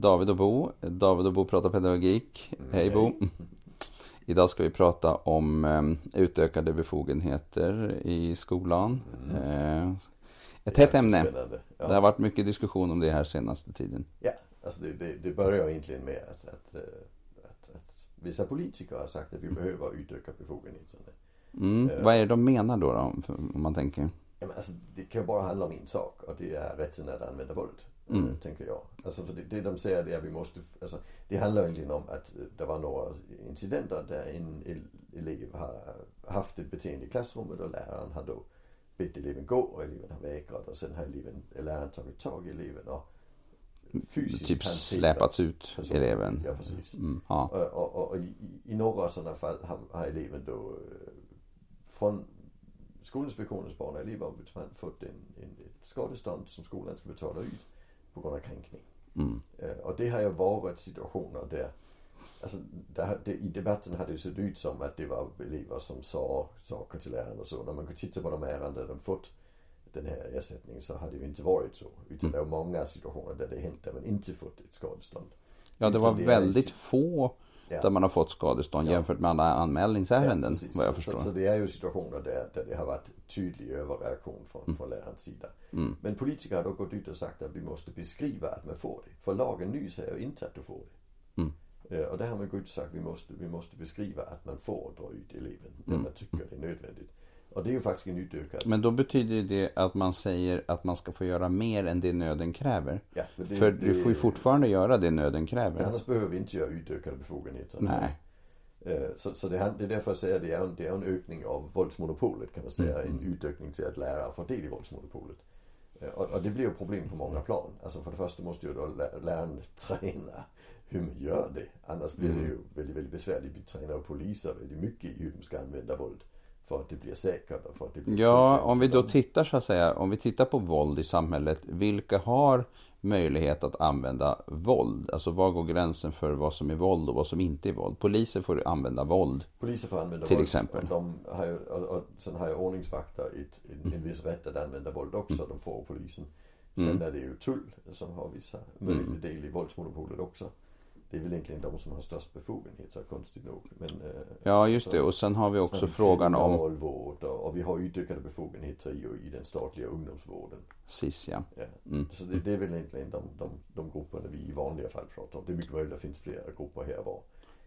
David och Bo. David och Bo pratar pedagogik. Hej Bo. Idag ska vi prata om eh, utökade befogenheter i skolan. Eh, ett hett ämne. Ja. Det har varit mycket diskussion om det här senaste tiden. Ja, alltså det, det, det börjar egentligen med att, att, eh, att, att vissa politiker har sagt att vi behöver utöka befogenheterna. Mm. Eh. Vad är det de menar då, då om man tänker? Alltså, det kan ju bara handla om en sak och det är rätten att använda våld. Mm. Tänker jag. Alltså för det, det de säger det är att vi måste, alltså, det handlar egentligen om att det var några incidenter där en el- elev har haft ett beteende i klassrummet och läraren har då bett eleven gå och eleven har vägrat och sen har eleven, läraren tagit tag i eleven och fysiskt Typ släpats ut personen. eleven. Ja precis. Mm. Ja. Och, och, och, och i, i några sådana fall har, har eleven då eh, från Skolinspektionens barn och elevombudsman fått en, en, ett skadestånd som skolan ska betala ut på grund av kränkning. Mm. Och det har ju varit situationer där Alltså där, det, i debatten hade det sett ut som att det var elever som sa saker till läraren och så. När man kan titta på de ärenden de fått den här ersättningen så har det ju inte varit så. Utan det är många situationer där det hänt där man inte fått ett skadestånd. Ja, det var det väldigt få Ja. där man har fått skadestånd Ja. jämfört med alla anmälningsärenden, precis. vad jag förstår. Så, så det är ju situationer där, där det har varit tydlig överreaktion från, från lärarens sida. Mm. Men politiker har då gått ut och sagt att vi måste beskriva att man får det. För lagen nu säger ju inte att du får det. Mm. Eh, Och där har man gått ut och sagt att vi måste, vi måste beskriva att man får dra ut eleven när Mm. man tycker det är nödvändigt. Och det är ju faktiskt en utökad... Men då betyder det att man säger att man ska få göra mer än det nöden kräver. ja, men det, För det, du får ju fortfarande göra det nöden kräver. Annars behöver vi inte göra utökade befogenheter. Nej. Eh, Så, så det, det är därför jag säger att det är, en, det är en ökning av våldsmonopolet kan man säga. Mm. En utökning till att lärare får del i våldsmonopolet. Eh, Och, och det blir ju problem på många plan. Alltså för det första måste ju då lä- läraren träna hur man gör det. Annars blir det ju väldigt, väldigt besvärligt. Vi tränar poliser väldigt mycket i hur de ska använda våld. För att det blir och för att det blir Ja, om vi då tittar så att säga, om vi tittar på våld i samhället, vilka har möjlighet att använda våld? Alltså var går gränsen för vad som är våld och vad som inte är våld? Poliser får använda våld. Poliser får använda Till våld. exempel. De har ju, och, och sen har ju ordningsvakter ett, en, en viss rätt att använda våld också. De får polisen. Sen Mm. är det ju tull som har vissa möjlig del i våldsmonopolet också. Det är väl egentligen de som har störst befogenheter konstigt nog. Men, eh, Ja, just så- det. Och sen har vi så också frågan om kriminalvård och, och vi har utökade befogenheter i, i den statliga ungdomsvården. SIS, ja. Ja. Mm. Så det, det är väl egentligen de, de, de grupperna vi i vanliga fall pratar om. Det är mycket möjligt att det finns flera grupper här var.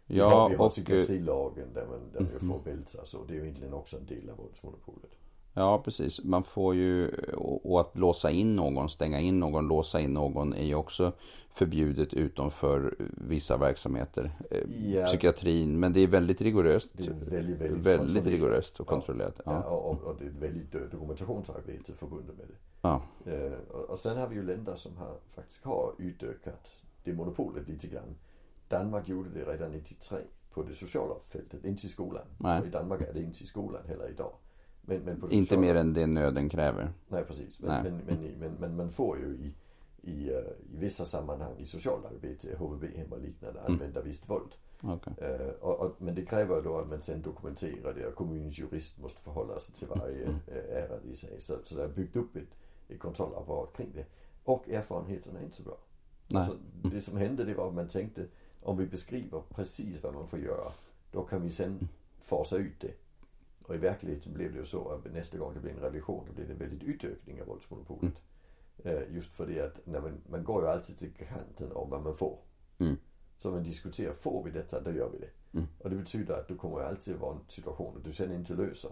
Vi har, Ja, vi har och, psykiatrilagen där man, där man ju Mhm. får bälta så. Det är ju egentligen också en del av våldsmonopolet. Ja, precis. Man får ju, och att låsa in någon, stänga in någon, låsa in någon är ju också förbjudet utom för vissa verksamheter. Eh, Ja. Psykiatrin, men det är väldigt rigoröst. Det är väldigt, väldigt, Väldigt rigoröst och Ja. kontrollerat. Ja. Ja. och, och, och det är ett väldigt dokumentationsarbete förbundet med det. Ja. Eh, och, och sen har vi ju länder som har, faktiskt har utökat det monopolet lite grann. Danmark gjorde det redan 93 på det sociala fältet, inte i skolan. Nej. Och I Danmark är det inte i skolan heller idag. Men, men Inte sociala- mer än det nöden kräver. Nej precis. Nej. Men, men, men, men, man får ju i, i, eh, i vissa sammanhang i socialarbete, HVB-hem och liknande Mm. använda visst våld. Okej. Eh, och, och, men det kräver då att man sen dokumenterar det och kommunens jurist måste förhålla sig till varje Mm. eh, ärende i sig. Så, så det har byggt upp ett, ett kontrollapparat kring det. Och erfarenheterna är inte så bra. Nej. Alltså, det som hände det var att man tänkte om vi beskriver precis vad man får göra då kan vi sen fasa ut det. Och i verkligheten blev det ju så att nästa gång det blev en revision då blev det en väldigt utökning av våldsmonopolet. Eh, just för det att när man, man går ju alltid till kanten om vad man får. Mm. Så man diskuterar, får vi detta, då gör vi det. Mm. Och det betyder att du kommer alltid vara en situation du sen inte löser.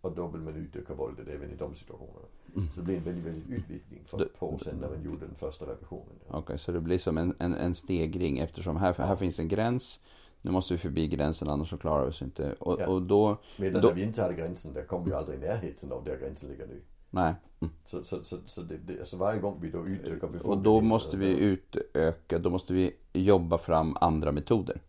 Och då vill man utöka våldet även i de situationerna. Så det blir en väldigt, väldigt utvidgning för ett par år sedan när man gjorde den första revisionen. Okej, så det blir som en, en, en stegring eftersom här, här finns en gräns. Nu måste vi förbi gränsen annars så klarar vi oss inte. Och, Ja. och då, Medan Då- när vi inte hade gränsen, där kom vi aldrig i närheten av där gränsen ligger nu. nej. Mm. Så, så, så, så det, det, alltså varje gång vi då utökar Och befogenheter. då måste vi utöka, då måste vi jobba fram andra metoder.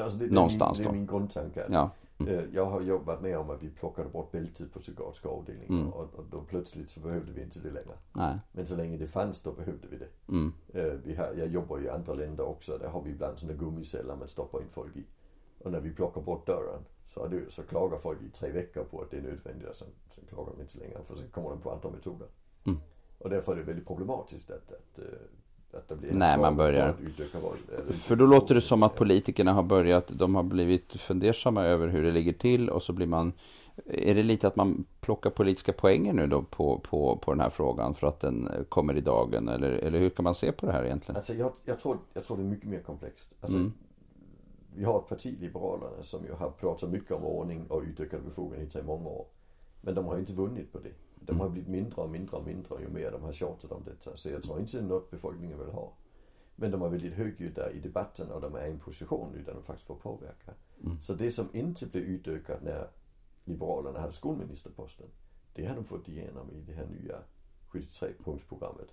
alltså det, det någonstans är min, då. Det är min grundtanke. Ja. Eh, Jag har jobbat med om att vi plockade bort bältet på psykiatriska avdelningen. Mm. Och, och då plötsligt så behövde vi inte det längre. Nej. Men så länge det fanns då behövde vi det. Mm. Eh, Vi har, jag jobbar i andra länder också. Där har vi ibland sådana gummiceller man stoppar in folk i. Och när vi plockar bort dörren så, det, så klagar folk i tre veckor på att det är nödvändigt. Och sen, sen klagar de inte längre för sen kommer de på andra metoder. Mm. Och därför är det väldigt problematiskt att, att, eh, att det blir Nej, man börjar. För då låter det som att politikerna har börjat, de har blivit fundersamma över hur det ligger till och så blir man Är det lite att man plockar politiska poänger nu då på, på, på den här frågan för att den kommer i dagen eller, eller hur kan man se på det här egentligen? Alltså jag, jag, tror, jag tror det är mycket mer komplext. Alltså, Mm. Vi har ett parti, Liberalerna, som ju har pratat mycket om ordning och utökade befogenheter i många år. Men de har ju inte vunnit på det. De har blivit mindre och mindre och mindre ju mer de har tjatat om detta. Så jag tror inte det är något befolkningen vill ha. Men de är väldigt högljudda i debatten och de är i en position nu där de faktiskt får påverka. Mm. Så det som inte blev utökat när Liberalerna hade skolministerposten, det har de fått igenom i det här nya 73-punktsprogrammet.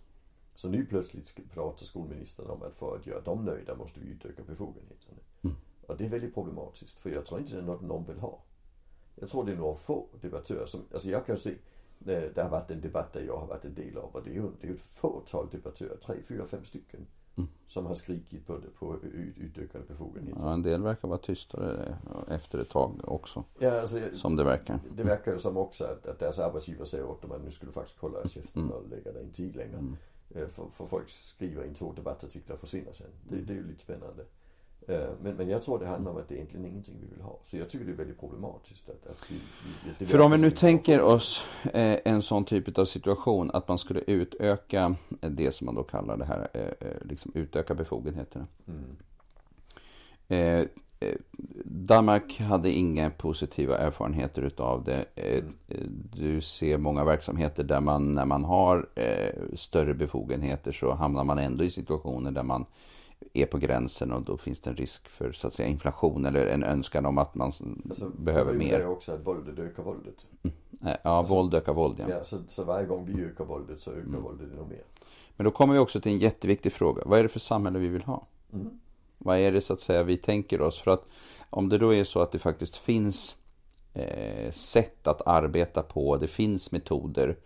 Så nu plötsligt pratar skolministern om att för att göra dem nöjda måste vi utöka befogenheterna. Mm. Och det är väldigt problematiskt, för jag tror inte det är något någon vill ha. Jag tror det är några få debattörer som, alltså jag kan se, eh, det har varit en debatt där jag har varit en del av och det är ju, det är ju ett fåtal debattörer, tre, fyra, fem stycken. Mm. Som har skrikit på, på ut- utökade befogenheter. Ja, en del verkar vara tystare efter ett tag också, Ja, alltså, som det verkar. det verkar ju som också att, att deras arbetsgivare säger åt dem att nu skulle du faktiskt käften Mm. och lägga dig en tid längre. Mm. Eh, För, för folk skriver in två debattartiklar och försvinner sen. Det, det är ju lite spännande. Eh, Men, men jag tror det handlar om att det är egentligen ingenting vi vill ha. Så jag tycker det är väldigt problematiskt att, att vi, vi, För om vi nu tänker oss eh, en sån typ av situation att man skulle utöka det som man då kallar det här, eh, liksom utöka befogenheterna. Mm. Eh, Danmark hade inga positiva erfarenheter utav det. Mm. Du ser många verksamheter där man när man har större befogenheter så hamnar man ändå i situationer där man är på gränsen och då finns det en risk för så att säga inflation eller en önskan om att man Alltså, behöver är mer. ju också att våldet ökar våldet. Eh, Ja, alltså- våld ökar våld ja. Ja, så, så varje gång vi ökar våldet så ökar Mm. våldet ännu mer. Men då kommer vi också till en jätteviktig fråga. Vad är det för samhälle vi vill ha? Mm. Vad är det så att säga vi tänker oss? För att om det då är så att det faktiskt finns eh, sätt att arbeta på, det finns metoder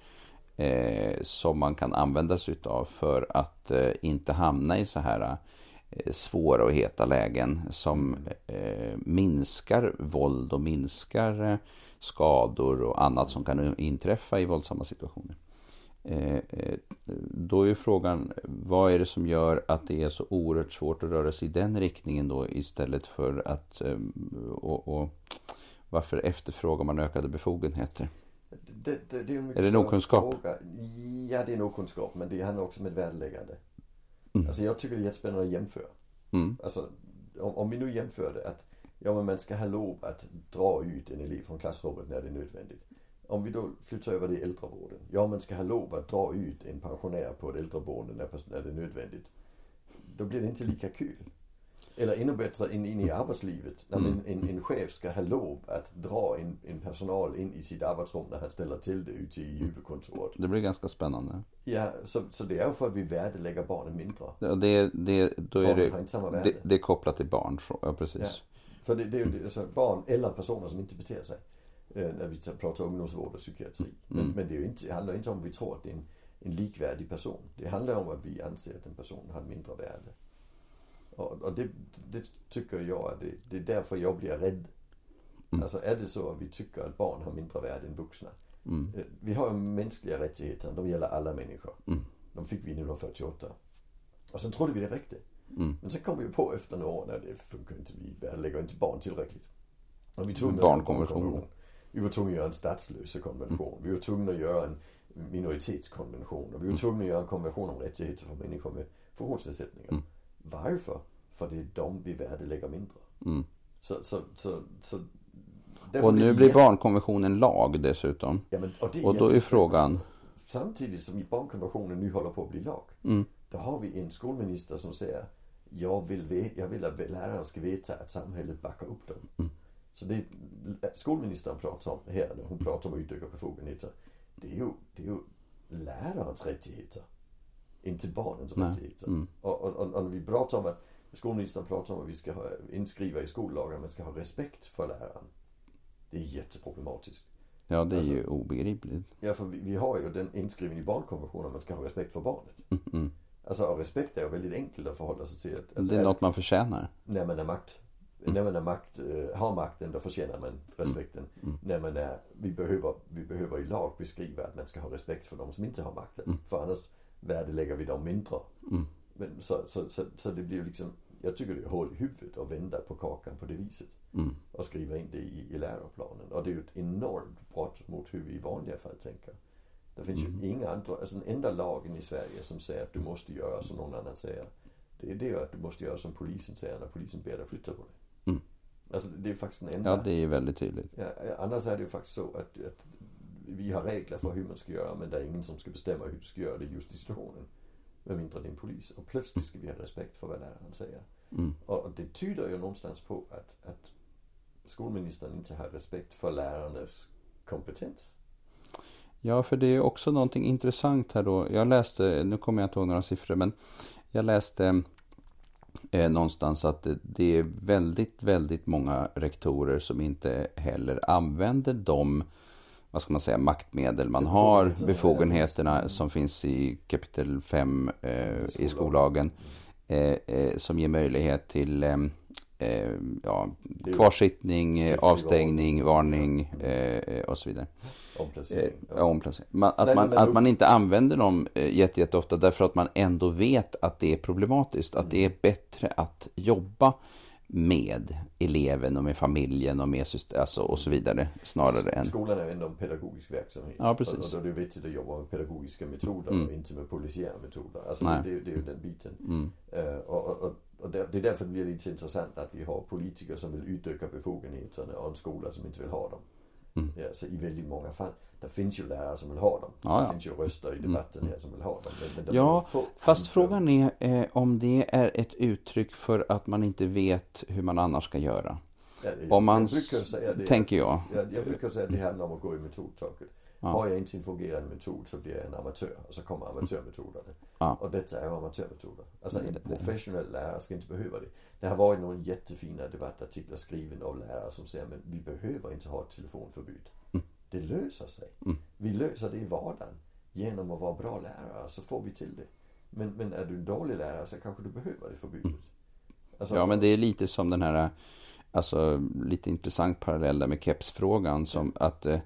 eh, som man kan använda sig utav för att eh, inte hamna i så här svåra och heta lägen som eh, minskar våld och minskar eh, skador och annat som kan inträffa i våldsamma situationer. Eh, eh, då är ju frågan, vad är det som gör att det är så oerhört svårt att röra sig i den riktningen då istället för att, eh, och, och varför efterfrågar man ökade befogenheter? Det, det, det är, en Är det större okunskap? Fråga. Ja, det är nog kunskap, men det handlar också om ett värdeläggande. Mm. Alltså jag tycker det är jättespännande att jämföra. Mm. Alltså, om, om vi nu jämför det att ja, men man ska ha lov att dra ut en elev från klassrummet när det är nödvändigt. Om vi då flyttar över det i äldrevården. Ja, man ska ha lov att dra ut en pensionär på ett äldreboende när, när det är nödvändigt. Då blir det inte lika kul. Eller ännu bättre in, in i arbetslivet. När Mm. en, en, en chef ska ha lov att dra en, en personal in i sitt arbetsrum när han ställer till det ute i huvudkontoret. Det blir ganska spännande. Ja, så, så det är ju för att vi värdelägger barnen mindre. Och det, det, då är Barnen har det, inte samma värde. det, det är kopplat till barn, ja precis. Ja. För det, det är ju det, alltså barn eller personer som inte beter sig. Eh, när vi tar- pratar ungdomsvård och psykiatri. Men, Mm. men det, är ju inte, det handlar inte om att vi tror att det är en, en likvärdig person. Det handlar om att vi anser att en person har mindre värde. Och, och det, det tycker jag det, det är därför jag blir rädd. Mm. Alltså är det så att vi tycker att barn har mindre värde än vuxna. Mm. Eh, Vi har ju mänskliga rättigheter, de gäller alla människor. Mm. De fick vi 1948. Och sen trodde vi det räckte. Mm. Men sen kom vi på efter några år, när det funkar inte, vi lägger inte barn tillräckligt. Och vi tvungna Barnkonventionen. Vi var tvungna att göra en statslösekonvention. Vi var tvungna att göra en minoritetskonvention. Och vi var Mm. tvungna att göra en konvention om rättigheter för människor med funktionsnedsättningar. Varför? För det är de vi värdelägger mindre. Mm. Så, så, så, så Och nu blir barnkonventionen lag dessutom. Ja, men, och, Och då är frågan, Samtidigt som barnkonventionen nu håller på att bli lag. mm, Då har vi en skolminister som säger jag vill, jag vill att lärarna ska veta att samhället backar upp dem. Mm. Så det skolministern pratar om här när hon pratar om att utöka befogenheter. Det är ju, det är ju lärarens rättigheter. Inte barnens rättigheter. Mm. Och, och, och, och vi pratar om att skolministern pratar om att vi ska ha, inskriva i skollagen att man ska ha respekt för läraren. Det är jätteproblematiskt. ja det är Alltså- ju obegripligt. Ja, för vi, vi har ju den inskriven i barnkonventionen att man ska ha respekt för barnet. Mm, mm. Alltså och respekt är ju väldigt enkelt att förhålla sig till. Att, alltså, Det är något man förtjänar. När man är makt, när man är makt, eh, har makten då förtjänar man respekten. Mm. När man är, vi behöver, vi behöver i lag beskriva att man ska ha respekt för de som inte har makten. Mm. För annars värdelägger vi dem mindre. Mm. men så, så, så, så det blir liksom, jag tycker det är hål i huvudet att vända på kakan på det viset. Mm. Och skriva in det i, i läroplanen. Och det är ju ett enormt brott mot hur vi i vanliga fall tänker. Det finns Mm. ju inga andra, alltså den enda lagen i Sverige som säger att du måste göra som någon annan säger. Det är det att du måste göra som polisen säger när polisen ber dig flytta på dig. Mm. Alltså det är faktiskt den enda. Ja, det är ju väldigt tydligt. Ja, annars är det ju faktiskt så att, att vi har regler för hur man ska göra men det är ingen som ska bestämma hur du ska göra det just i situationen. Med mindre din polis. Och plötsligt ska vi ha respekt för vad läraren säger. Mm. Och det tyder ju någonstans på att, att skolministern inte har respekt för lärarnas kompetens. Ja, för det är också någonting intressant här då. Jag läste, nu kommer jag inte ihåg några siffror, men jag läste eh, någonstans att det, det är väldigt, väldigt många rektorer som inte heller använder de, vad ska man säga, maktmedel man har, Befogenheter. befogenheterna som finns i kapitel 5 eh, i skollagen, eh, eh, som ger möjlighet till eh, eh, ja, kvarsittning, eh, avstängning, varning eh, eh, och så vidare. Eh, omplacering. ja, omplacering. Man, att, Nej, man, men- att man inte använder dem eh, jätte, jätteofta därför att man ändå vet att det är problematiskt. Att det är bättre att jobba med eleven och med familjen och med system, alltså, och så vidare snarare än... Skolan är ändå en pedagogisk verksamhet. Ja, precis. Och, då är det viktigt att jobba med pedagogiska metoder Mm. och inte med polisiära metoder. Alltså Nej. det, det, är ju den biten. Mm, Eh, och och, och, och det, det är därför det blir lite intressant att vi har politiker som vill utöka befogenheterna och en skola som inte vill ha dem. Mm. Ja, så i väldigt många fall. Det finns ju lärare som vill ha dem. Ja, det. Mm. finns ju röster i debatten här som vill ha dem. Men, men Ja, få Fast inför- frågan är eh, om det är ett uttryck för att man inte vet hur man annars ska göra. Ja, det- Om man jag brukar säga det, Tänker jag. Jag, jag brukar säga att det handlar om att gå i metodtaket. Ja. Har jag inte en fungerande metod så blir jag en amatör och så kommer amatörmetoderna. Ja. Och detta är ju amatörmetoder. Alltså en professionell lärare ska inte behöva det. Det har varit några jättefina debattartiklar skrivna av lärare som säger men vi behöver inte ha ett telefonförbud. Mm. Det löser sig. Mm. Vi löser det i vardagen. Genom att vara bra lärare så får vi till det. Men, men är du en dålig lärare så kanske du behöver det förbudet. Alltså, Ja, men det är lite som den här, alltså lite intressant parallell där med kepsfrågan. Som att, eh,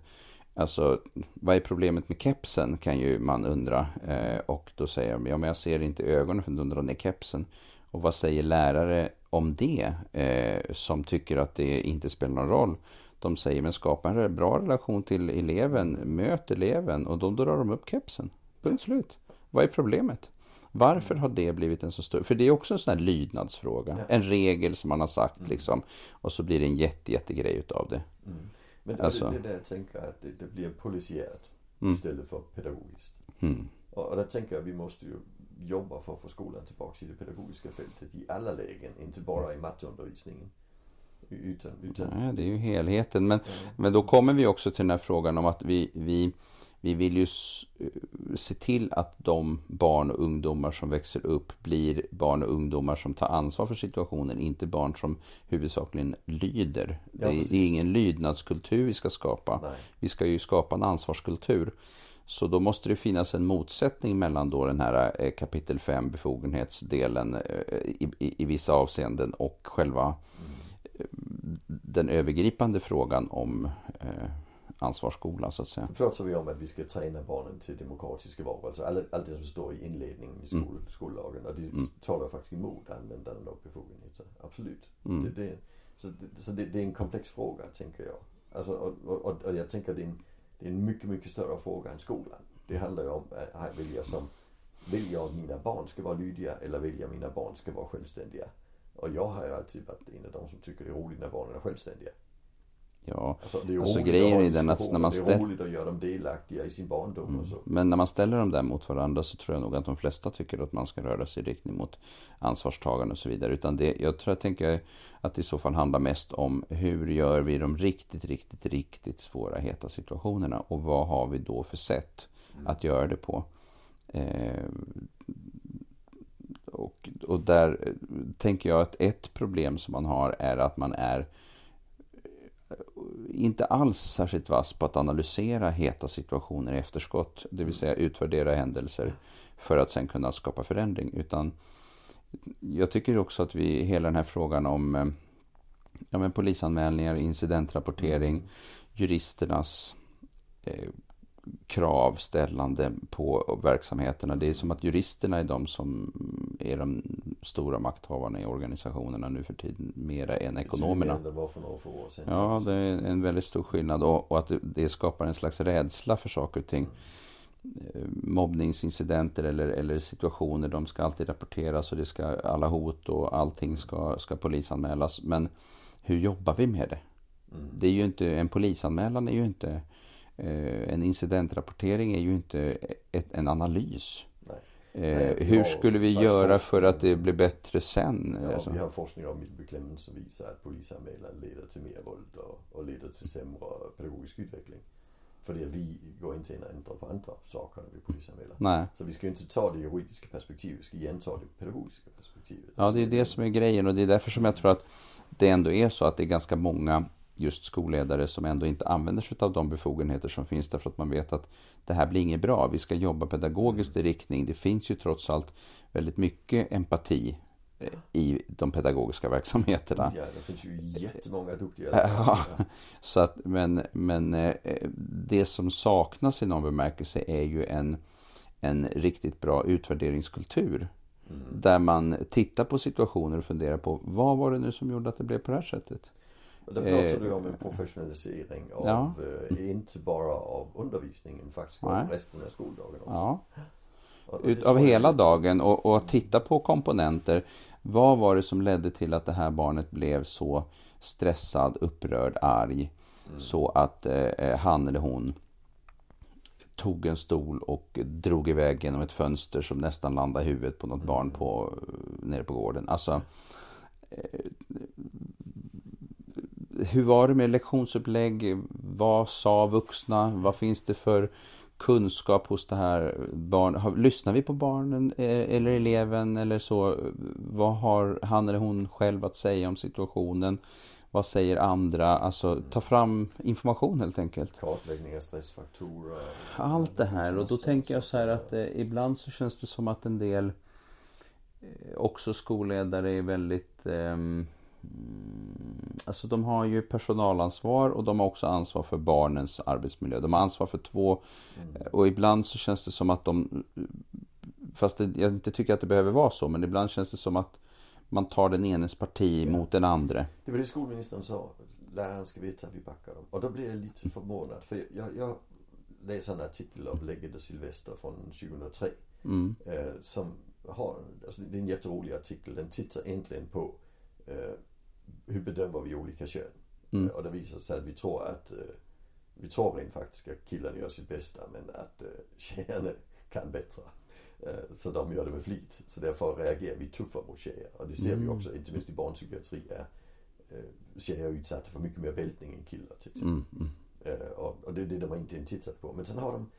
alltså vad är problemet med kepsen kan ju man undra. Eh, och då säger de, ja men jag ser inte ögonen för att dra ner kepsen. Och vad säger lärare om det? Eh, som tycker att det inte spelar någon roll. De säger, men skapa en bra relation till eleven, möt eleven och då drar de upp kepsen. Punkt slut. Vad är problemet? Varför har det blivit en så stor... För det är också en sån här lydnadsfråga. Ja. En regel som man har sagt Mm. liksom. Och så blir det en jätte, jättegrej utav det. Mm. Men det, Alltså- det, det där jag tänker att det, det blir polisiärt Mm. istället för pedagogiskt. Mm. Och, och där tänker jag att vi måste ju jobba för att få skolan tillbaka i det pedagogiska fältet i alla lägen, inte bara i matteundervisningen. Utan, utan Ja, det är ju helheten. Men, Ja. men då kommer vi också till den här frågan om att vi, vi, vi vill ju s- se till att de barn och ungdomar som växer upp blir barn och ungdomar som tar ansvar för situationen, inte barn som huvudsakligen lyder. det, är, precis. ingen lydnadskultur vi ska skapa. nej. Vi ska ju skapa en ansvarskultur. Så då måste det finnas en motsättning mellan då den här eh, kapitel 5 befogenhetsdelen eh, i, i, i vissa avseenden och själva eh, den övergripande frågan om eh, ansvarsskola så att säga. Då pratar vi om att vi ska träna barnen till demokratiska val. Alltså all, allt det som står i inledningen i skol, skollagen. Och det Mm. talar faktiskt emot användandet av befogenheter. Absolut. Mm. Det, det, så det, så det, det är en komplex fråga, tänker jag. Alltså, och, och, och, jag tänker det är, en, det är en mycket, mycket större fråga än skolan. Det handlar ju om, äh, vill jag som, vill jag att mina barn ska vara lydiga eller vill jag att mina barn ska vara självständiga? Och jag har ju alltid varit en av de som tycker det är roligt när barnen är självständiga. Ja, Alltså, det är Alltså, grejen är den att när man Det är roligt att göra dem delaktiga i sin barndom Mm. och så. Men när man ställer dem där mot varandra så tror jag nog att de flesta tycker att man ska röra sig i riktning mot ansvarstagande och så vidare. Utan det, jag tror jag tänker att det i så fall handlar mest om hur gör vi de riktigt, riktigt, riktigt svåra heta situationerna och vad har vi då för sätt att göra det på. Eh, och, och där eh, tänker jag att ett problem som man har är att man är inte alls särskilt vass på att analysera heta situationer i efterskott. Det vill säga utvärdera händelser för att sen kunna skapa förändring. Utan jag tycker också att vi, hela den här frågan om eh, ja, men polisanmälningar, incidentrapportering, juristernas eh, kravställande på verksamheterna. Det är som att juristerna är de som är de stora makthavarna i organisationerna nu för tiden, mera än ekonomerna. Det var för några år sedan. Ja, det är en väldigt stor skillnad och, att det, skapar en slags rädsla för saker och ting. Mm. Mobbningsincidenter eller, eller situationer, de ska alltid rapporteras och det ska alla hot och allting ska, ska polisanmälas. Men hur jobbar vi med det? Mm. Det är ju inte, en polisanmälan är ju inte en incidentrapportering är ju inte ett, en analys. Nej. Eh, Nej, hur skulle vi göra för att det blir bättre sen? Ja, alltså. Vi har forskning om beklämning som visar att polisanmälan leder till mer våld och, och leder till sämre pedagogisk utveckling. För det vi går inte in och ändrar på andra saker när vi polisanmäler. Nej. Så vi ska inte ta det juridiska perspektivet, vi ska igen ta det pedagogiska perspektivet. Ja, det är det som är grejen och det är därför som jag tror att det ändå är så att det är ganska många just skolledare som ändå inte använder sig av de befogenheter som finns därför att man vet att det här blir inget bra. Vi ska jobba pedagogiskt i riktning. Det finns ju trots allt väldigt mycket empati eh, i de pedagogiska verksamheterna. Ja, det finns ju jättemånga duktiga. Ja, så att, men, men eh, det som saknas i någon bemärkelse är ju en, en riktigt bra utvärderingskultur. Mm. Där man tittar på situationer och funderar på vad var det nu som gjorde att det blev på det här sättet? Det pratar du om en professionalisering av, ja. eh, inte bara av undervisningen faktiskt, av resten av skoldagen också. Ja. Ut, av hela dagen och, och titta på komponenter. Vad var det som ledde till att det här barnet blev så stressad, upprörd, arg. Mm. Så att eh, eh han eller hon tog en stol och drog iväg genom ett fönster som nästan landade i huvudet på något mm. barn på, nere på gården. Alltså, eh, hur var det med lektionsupplägg? Vad sa vuxna? Vad finns det för kunskap hos det här barnet? Lyssnar vi på barnen eh, eller eleven eller så? Vad har han eller hon själv att säga om situationen? Vad säger andra? Alltså ta fram information helt enkelt. Kartläggning av stressfaktorer. Allt det här och då tänker jag så här att eh, ibland så känns det som att en del eh, också skolledare är väldigt eh, alltså de har ju personalansvar och de har också ansvar för barnens arbetsmiljö. De har ansvar för två mm. och ibland så känns det som att de Fast det, jag inte tycker att det behöver vara så men ibland känns det som att man tar den enes parti ja. mot den andra. Det var det skolministern sa. Läraren ska veta att vi backar dem. Och då blir jag lite förvånad. För jag, jag läser en artikel av Legge de Silvester från 2003. Mm. Eh, som har, alltså det är en jätterolig artikel. Den tittar äntligen på eh, hur bedömer vi olika kön? Mm. Och det visar sig att vi tror att vi tror rent faktiskt att killarna gör sitt bästa men att tjejerna kan bättre. Så de gör det med flit. Så därför reagerar vi tuffare mot tjejer. Och det ser mm. vi också, inte minst i barnpsykiatri, är tjejer utsatta för mycket mer bältning än killar till exempel. Mm. Mm. Och, och det är det de inte tittat på. Men sen har de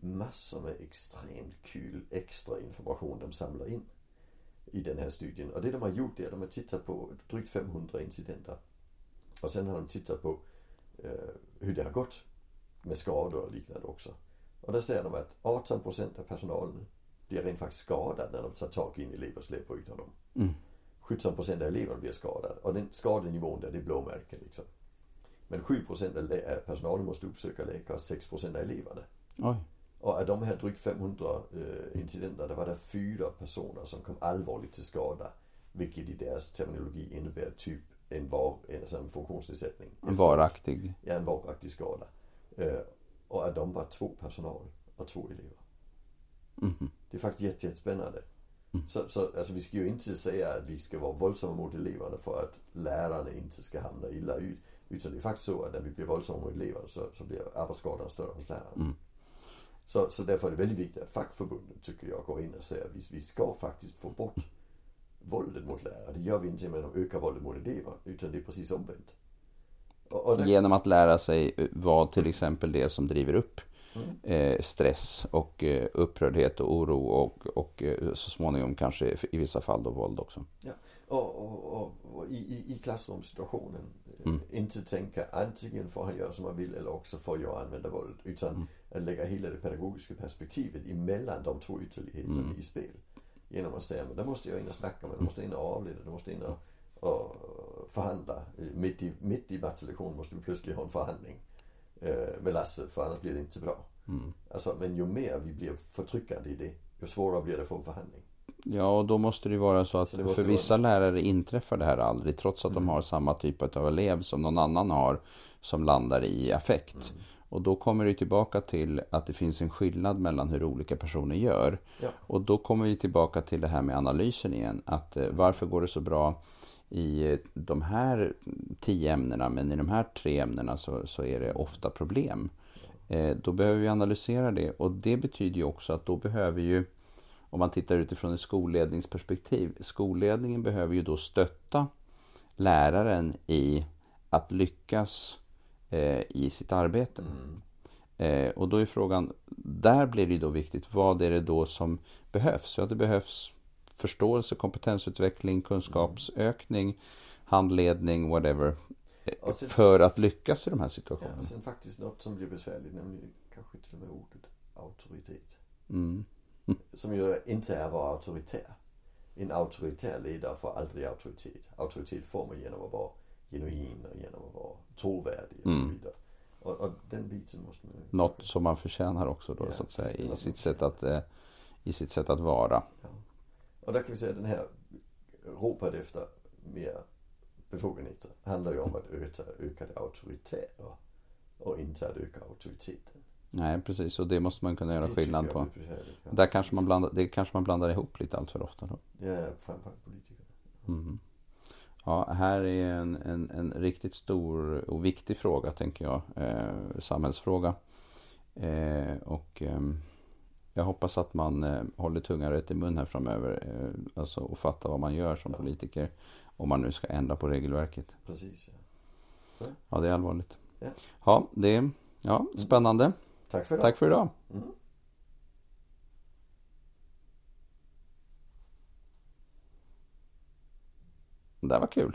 massor med extremt kul extra information de samlar in i den här studien. Och det de har gjort är att de har tittat på drygt 500 incidenter. Och sen har de tittat på eh, hur det har gått med skador och liknande också. Och där ser de att 18% av personalen blir rent faktiskt skadad när de tar tag i en elev och släpper ut honom. Mm. 17% av eleverna blir skadade. Och den skadenivån där, det är blåmärken liksom. Men 7% av personalen måste uppsöka läkare och 6% av eleverna. Oj. Och av de här drygt 500 eh, incidenter, där var det fyra personer som kom allvarligt till skada. Vilket i deras terminologi innebär typ en, var, alltså en funktionsnedsättning. En varaktig? Ja, en varaktig skada. Eh, och av dem var två personal och två elever. Mm. Det är faktiskt jätte, jättespännande. Mm. Så, så alltså, vi ska ju inte säga att vi ska vara våldsamma mot eleverna för att lärarna inte ska hamna illa ut. Utan det är faktiskt så att när vi blir våldsamma mot eleverna så, så blir arbetsskadan större hos lärarna. Mm. Så, så därför är det väldigt viktigt att fackförbunden tycker jag går in och säger att vi, vi ska faktiskt få bort våldet mot lärare. Det gör vi inte genom att öka våldet mot elever utan det är precis omvänt. Och, och det... Genom att lära sig vad till exempel det som driver upp mm. eh, stress och eh, upprördhet och oro och, och eh, så småningom kanske i vissa fall då våld också. Ja, och, och, och i, i, klassrumssituationen mm. inte tänka antingen får han göra som han vill eller också får jag använda våld. Utan mm. Att lägga hela det pedagogiska perspektivet emellan de två ytterligheterna mm. i spel. Genom att säga, men då måste jag in och snacka med, då måste jag in och avleda, då måste jag in och, och förhandla. Mitt i, mitt i mattelektionen måste vi plötsligt ha en förhandling eh, med Lasse för annars blir det inte bra. Mm. Alltså, men ju mer vi blir förtryckande i det, ju svårare blir det att få förhandling. Ja, och då måste det ju vara så att Så för vissa vara- lärare inträffar det här aldrig trots att de Mm. har samma typ av elev som någon annan har som landar i affekt. Mm. Och då kommer det tillbaka till att det finns en skillnad mellan hur olika personer gör. Ja. Och då kommer vi tillbaka till det här med analysen igen. Att eh, varför går det så bra i eh, de här tio ämnena men i de här tre ämnena så, så är det ofta problem. Eh, då behöver vi analysera det och det betyder ju också att då behöver ju om man tittar utifrån ett skolledningsperspektiv. Skolledningen behöver ju då stötta läraren i att lyckas eh, i sitt arbete. Mm. Eh, och då är frågan, där blir det ju då viktigt, vad är det då som behövs? Ja, det behövs förståelse, kompetensutveckling, kunskapsökning, handledning, whatever. eh, sen- För att lyckas i de här Ja, situationerna. och sen faktiskt något som blir besvärligt, nämligen kanske till och med ordet auktoritet. Mm. Som ju inte är att vara auktoritär. En auktoritär ledare får aldrig auktoritet. Auktoritet får man genom att vara genuin och genom att vara trovärdig och så Mm. vidare. Och, och den biten måste man. Något som man förtjänar också då Ja, så att säga i sitt sätt att, eh, i sitt sätt att vara. Ja. Och där kan vi säga den här ropat efter mer befogenheter handlar ju om att öka, öka det auktoritära och inte att öka auktoriteten. Nej, precis. Och det måste man kunna göra Det skillnad på. Ja. Där kanske man blandar, det kanske man blandar ihop lite allt för ofta då. Är framförallt politiker. Mm. Ja, här är en, en, en riktigt stor och viktig fråga tänker jag. Eh, samhällsfråga. Eh, och ehm, jag hoppas att man eh, håller tungan rätt i mun här framöver. Eh, alltså och fattar vad man gör som Ja. politiker. Om man nu ska ändra på regelverket. Precis ja. Ja, det är allvarligt. Ja. Ja, det är ja, spännande. Tack för idag. Tack för idag. Mm. Det var kul.